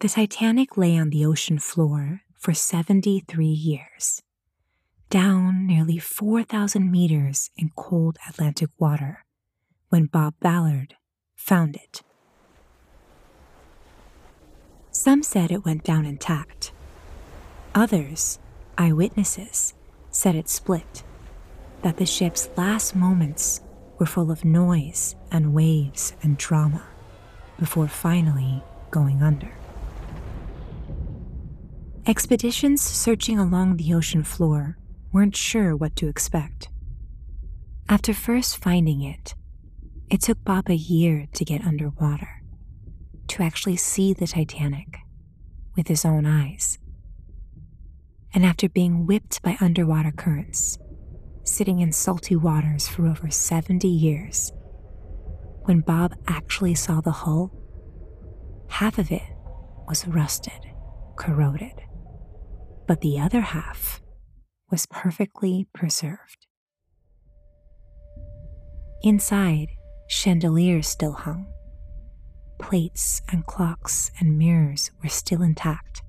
The Titanic lay on the ocean floor for 73 years, down nearly 4,000 meters in cold Atlantic water when Bob Ballard found it. Some said it went down intact. Others, eyewitnesses, said it split, that the ship's last moments were full of noise and waves and drama before finally going under. Expeditions searching along the ocean floor weren't sure what to expect. After first finding it, it took Bob a year to get underwater, to actually see the Titanic with his own eyes. And after being whipped by underwater currents, sitting in salty waters for over 70 years, when Bob actually saw the hull, half of it was rusted, corroded, but the other half was perfectly preserved. Inside, chandeliers still hung. Plates and clocks and mirrors were still intact.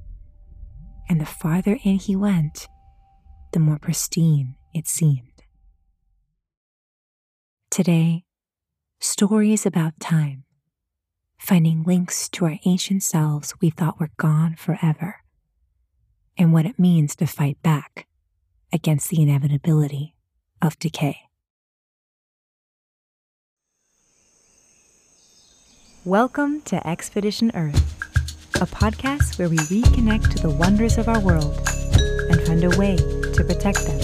And the farther in he went, the more pristine it seemed. Today, stories about time, finding links to our ancient selves we thought were gone forever, and what it means to fight back against the inevitability of decay. Welcome to Expedition Earth, a podcast where we reconnect to the wonders of our world and find a way to protect them.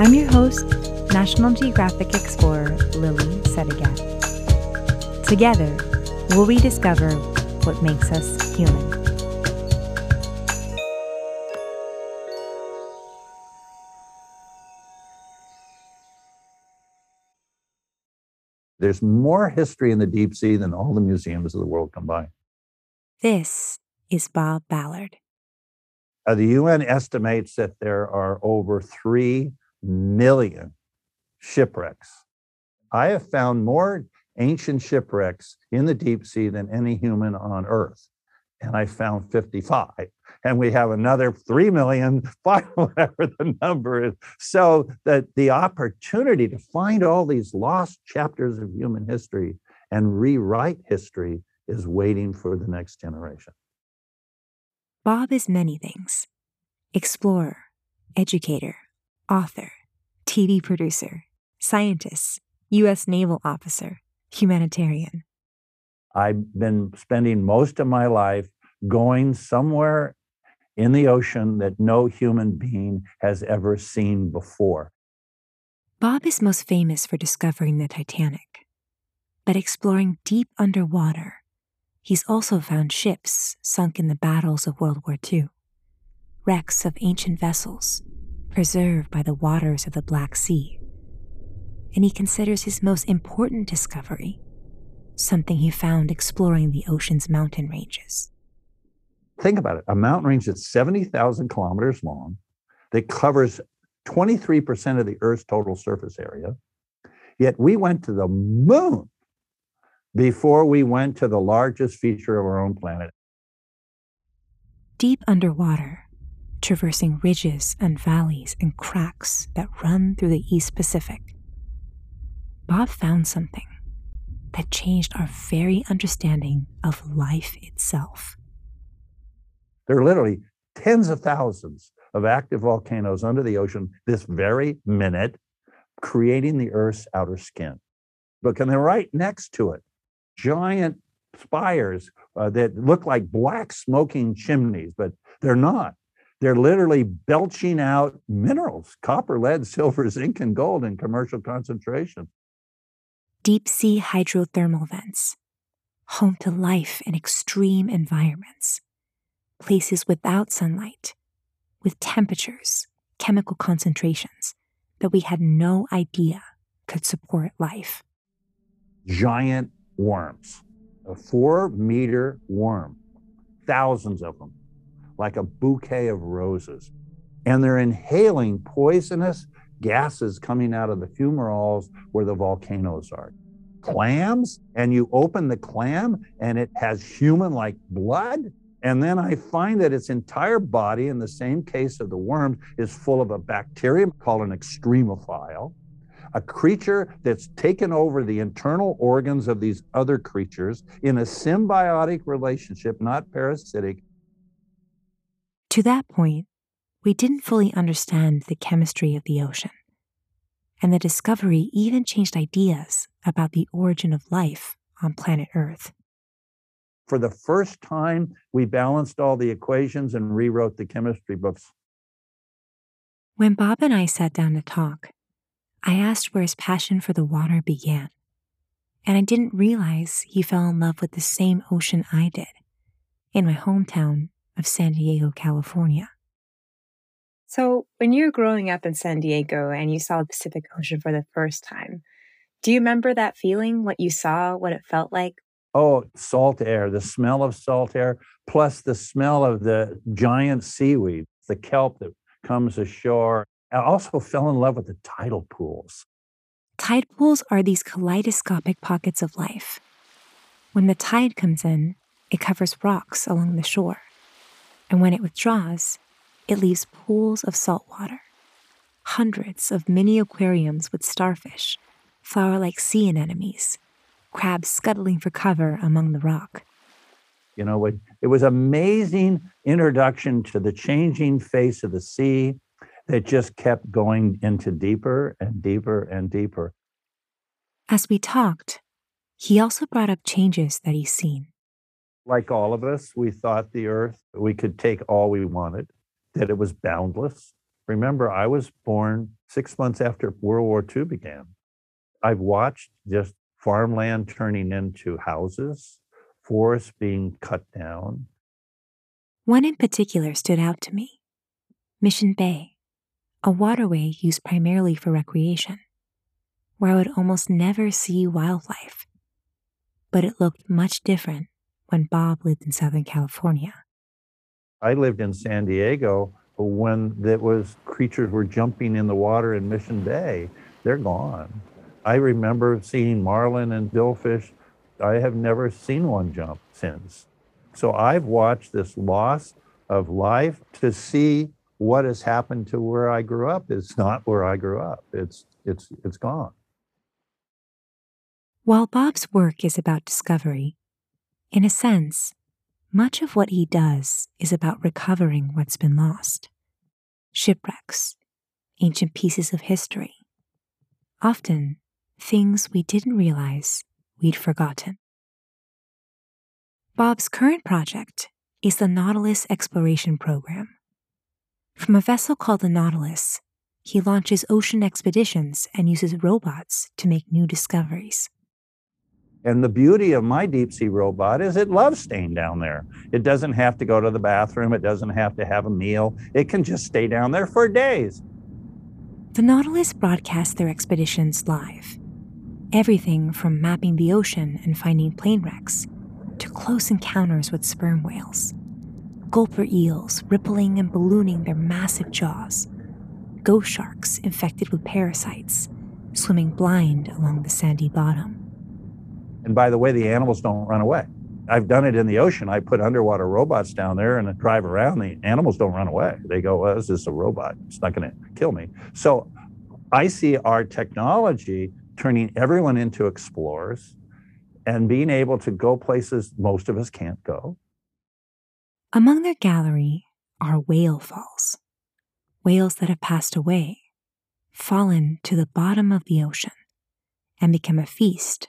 I'm your host, National Geographic explorer Lilly Sedaghat. Together, we'll rediscover what makes us human. There's more history in the deep sea than all the museums of the world combined. This is Bob Ballard. Uh, the UN estimates that there are over 3 million shipwrecks. I have found more ancient shipwrecks in the deep sea than any human on Earth. And I found 55. And we have another 3 million, whatever the number is. So that the opportunity to find all these lost chapters of human history and rewrite history is waiting for the next generation. Bob is many things explorer, educator, author, TV producer, scientist, U.S. naval officer, humanitarian. I've been spending most of my life going somewhere in the ocean that no human being has ever seen before. Bob is most famous for discovering the Titanic, but exploring deep underwater, he's also found ships sunk in the battles of World War II, wrecks of ancient vessels preserved by the waters of the Black Sea and he considers his most important discovery something he found exploring the ocean's mountain ranges. Think about it a mountain range that's 70,000 kilometers long, that covers 23% of the Earth's total surface area. Yet we went to the moon before we went to the largest feature of our own planet. Deep underwater, traversing ridges and valleys and cracks that run through the East Pacific, Bob found something that changed our very understanding of life itself. There are literally tens of thousands of active volcanoes under the ocean this very minute, creating the Earth's outer skin. But and they're right next to it, giant spires uh, that look like black smoking chimneys, but they're not. They're literally belching out minerals copper, lead, silver, zinc, and gold in commercial concentration deep sea hydrothermal vents, home to life in extreme environments, places without sunlight, with temperatures, chemical concentrations that we had no idea could support life. Giant worms, a four meter worm, thousands of them, like a bouquet of roses. And they're inhaling poisonous gases coming out of the fumaroles where the volcanoes are. clams and you open the clam and it has human like blood. And then I find that its entire body, in the same case of the worms, is full of a bacterium called an extremophile, a creature that's taken over the internal organs of these other creatures in a symbiotic relationship, not parasitic. To that point, we didn't fully understand the chemistry of the ocean. And the discovery even changed ideas about the origin of life on planet Earth. For the first time, we balanced all the equations and rewrote the chemistry books. When Bob and I sat down to talk, I asked where his passion for the water began. And I didn't realize he fell in love with the same ocean I did in my hometown of San Diego, California. So, when you were growing up in San Diego and you saw the Pacific Ocean for the first time, do you remember that feeling, what you saw, what it felt like? Oh, salt air, the smell of salt air, plus the smell of the giant seaweed, the kelp that comes ashore. I also fell in love with the tidal pools. Tide pools are these kaleidoscopic pockets of life. When the tide comes in, it covers rocks along the shore. And when it withdraws, it leaves pools of salt water. Hundreds of mini aquariums with starfish, flower like sea anemones, crabs scuttling for cover among the rock. You know, it, it was amazing introduction to the changing face of the sea that just kept going into deeper and deeper and deeper. As we talked, he also brought up changes that he's seen. Like all of us, we thought the earth, we could take all we wanted that it was boundless. Remember, I was born six months after World War II began. I've watched just farmland turning into houses, forests being cut down. One in particular stood out to me Mission Bay, a waterway used primarily for recreation, where I would almost never see wildlife. But it looked much different when Bob lived in Southern California. I lived in San Diego when there was creatures were jumping in the water in Mission Bay. They're gone. I remember seeing marlin and billfish. I have never seen one jump since. So I've watched this loss of life to see what has happened to where I grew up. It's not where I grew up. It's it's it's gone. While Bob's work is about discovery, in a sense, much of what he does is about recovering what's been lost shipwrecks, ancient pieces of history, often things we didn't realize we'd forgotten. Bob's current project is the Nautilus Exploration Program. From a vessel called the Nautilus, he launches ocean expeditions and uses robots to make new discoveries. And the beauty of my deep sea robot is it loves staying down there. It doesn't have to go to the bathroom, it doesn't have to have a meal. It can just stay down there for days. The Nautilus broadcasts their expeditions live. Everything from mapping the ocean and finding plane wrecks to close encounters with sperm whales, gulper eels rippling and ballooning their massive jaws, ghost sharks infected with parasites swimming blind along the sandy bottom. And by the way, the animals don't run away. I've done it in the ocean. I put underwater robots down there and drive around. The animals don't run away. They go, well, this is a robot. It's not going to kill me. So I see our technology turning everyone into explorers and being able to go places most of us can't go. Among their gallery are whale falls, whales that have passed away, fallen to the bottom of the ocean, and become a feast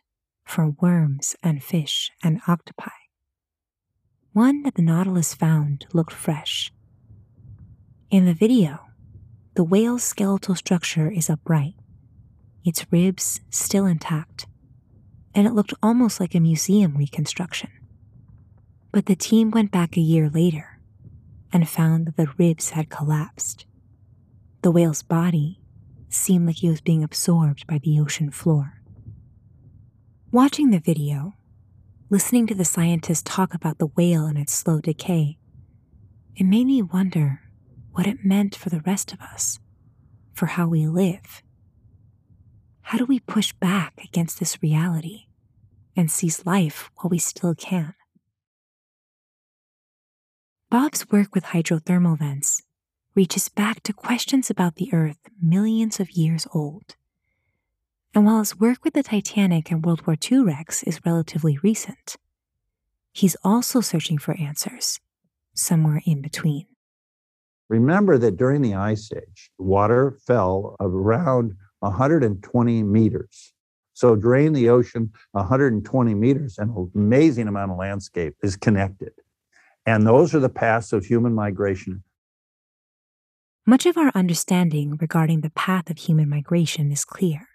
for worms and fish and octopi. One that the Nautilus found looked fresh. In the video, the whale's skeletal structure is upright, its ribs still intact, and it looked almost like a museum reconstruction. But the team went back a year later and found that the ribs had collapsed. The whale's body seemed like it was being absorbed by the ocean floor. Watching the video, listening to the scientists talk about the whale and its slow decay, it made me wonder what it meant for the rest of us, for how we live. how do we push back against this reality and seize life while we still can? Bob's work with hydrothermal vents reaches back to questions about the Earth millions of years old. And while his work with the Titanic and World War II wrecks is relatively recent, he's also searching for answers somewhere in between. Remember that during the Ice Age, water fell around 120 meters. So, drain the ocean 120 meters, an amazing amount of landscape is connected. And those are the paths of human migration. Much of our understanding regarding the path of human migration is clear.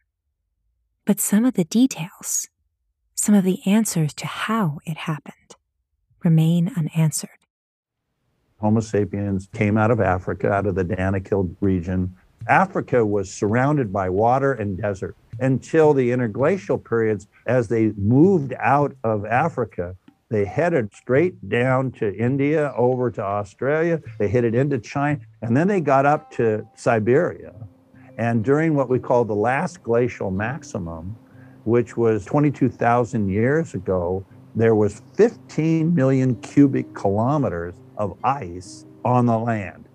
But some of the details, some of the answers to how it happened, remain unanswered. Homo sapiens came out of Africa, out of the Danakil region. Africa was surrounded by water and desert until the interglacial periods. As they moved out of Africa, they headed straight down to India, over to Australia. They headed into China, and then they got up to Siberia. And during what we call the last glacial maximum, which was 22,000 years ago, there was 15 million cubic kilometers of ice on the land.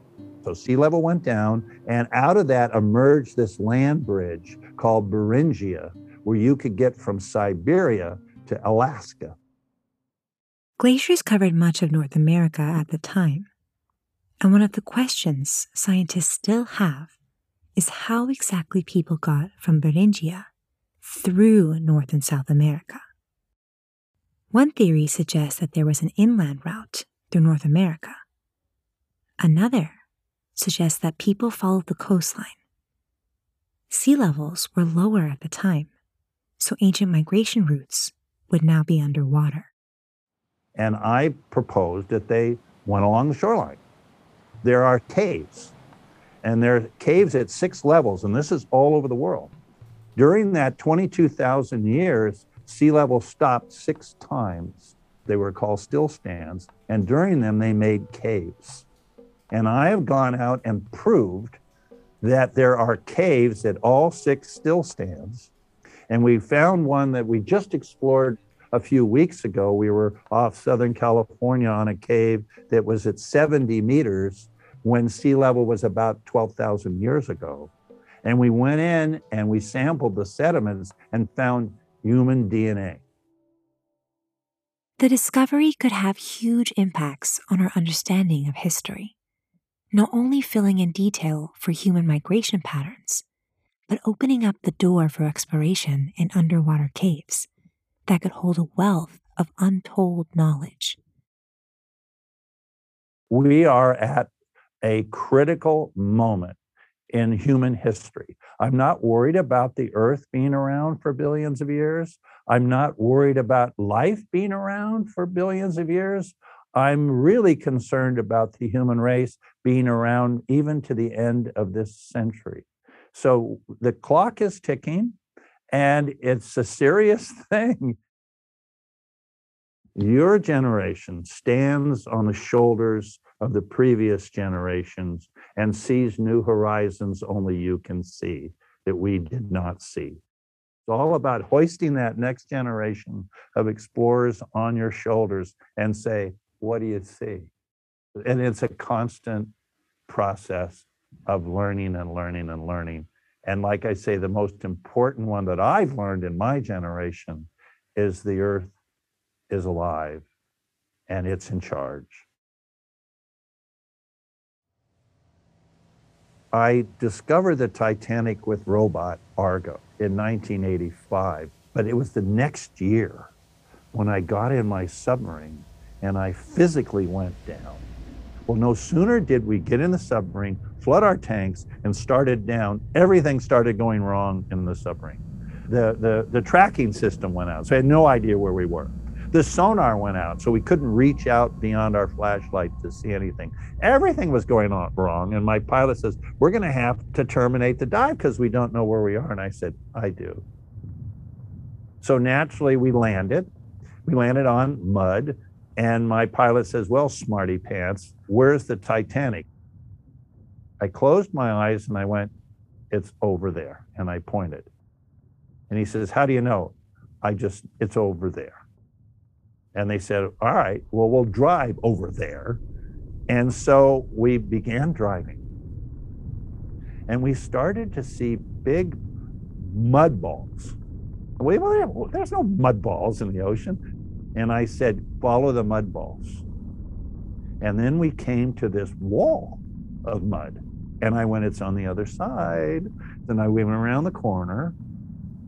So sea level went down, and out of that emerged this land bridge called Beringia, where you could get from Siberia to Alaska. Glaciers covered much of North America at the time. And one of the questions scientists still have is how exactly people got from Beringia through North and South America. One theory suggests that there was an inland route through North America. Another suggests that people followed the coastline. Sea levels were lower at the time, so ancient migration routes would now be underwater. And I proposed that they went along the shoreline. There are caves, and there are caves at six levels, and this is all over the world. During that 22,000 years, sea level stopped six times. They were called still stands, and during them, they made caves. And I have gone out and proved that there are caves at all six still stands. And we found one that we just explored a few weeks ago. We were off Southern California on a cave that was at 70 meters when sea level was about 12,000 years ago. And we went in and we sampled the sediments and found human DNA. The discovery could have huge impacts on our understanding of history, not only filling in detail for human migration patterns, but opening up the door for exploration in underwater caves that could hold a wealth of untold knowledge. We are at a critical moment in human history. I'm not worried about the earth being around for billions of years. I'm not worried about life being around for billions of years. I'm really concerned about the human race being around even to the end of this century. So the clock is ticking and it's a serious thing. Your generation stands on the shoulders of the previous generations and sees new horizons only you can see that we did not see. It's all about hoisting that next generation of explorers on your shoulders and say, What do you see? And it's a constant process of learning and learning and learning. And like I say, the most important one that I've learned in my generation is the earth is alive and it's in charge. I discovered the Titanic with robot Argo in 1985, but it was the next year when I got in my submarine and I physically went down. Well, no sooner did we get in the submarine, flood our tanks, and started down, everything started going wrong in the submarine. The, the, the tracking system went out, so I had no idea where we were. The sonar went out, so we couldn't reach out beyond our flashlight to see anything. Everything was going on wrong. And my pilot says, We're going to have to terminate the dive because we don't know where we are. And I said, I do. So naturally, we landed. We landed on mud. And my pilot says, Well, smarty pants, where's the Titanic? I closed my eyes and I went, It's over there. And I pointed. And he says, How do you know? I just, it's over there. And they said, All right, well, we'll drive over there. And so we began driving. And we started to see big mud balls. Wait, well, there's no mud balls in the ocean. And I said, Follow the mud balls. And then we came to this wall of mud. And I went, It's on the other side. Then I went around the corner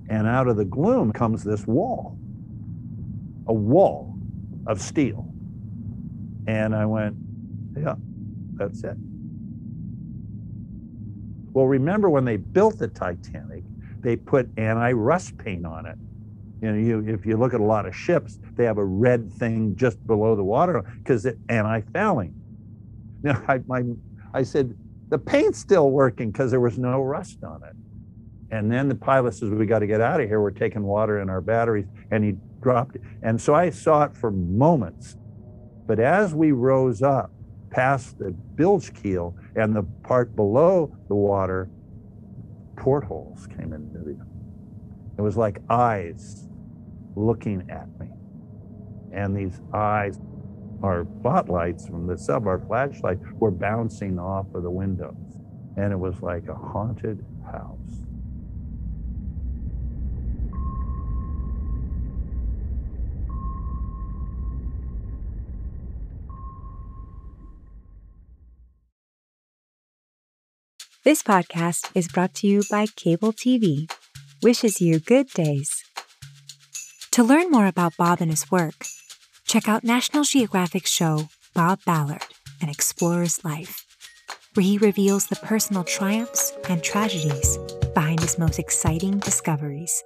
and out of the gloom comes this wall, a wall of steel. And I went, yeah, that's it. Well, remember when they built the Titanic, they put anti-rust paint on it. You know, you, if you look at a lot of ships, they have a red thing just below the water because it anti-fouling. Know, I, my, I said, the paint's still working because there was no rust on it. And then the pilot says, We got to get out of here. We're taking water in our batteries. And he dropped. And so I saw it for moments. But as we rose up past the bilge keel and the part below the water, portholes came into view. It was like eyes looking at me. And these eyes, our spotlights from the sub, our flashlight, were bouncing off of the windows. And it was like a haunted house. This podcast is brought to you by Cable TV. Wishes you good days. To learn more about Bob and his work, check out National Geographic's show, Bob Ballard, An Explorer's Life, where he reveals the personal triumphs and tragedies behind his most exciting discoveries.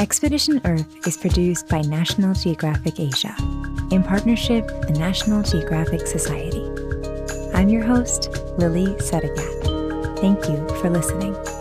Expedition Earth is produced by National Geographic Asia in partnership with the National Geographic Society. I'm your host, Lilly Sedaghat. Thank you for listening.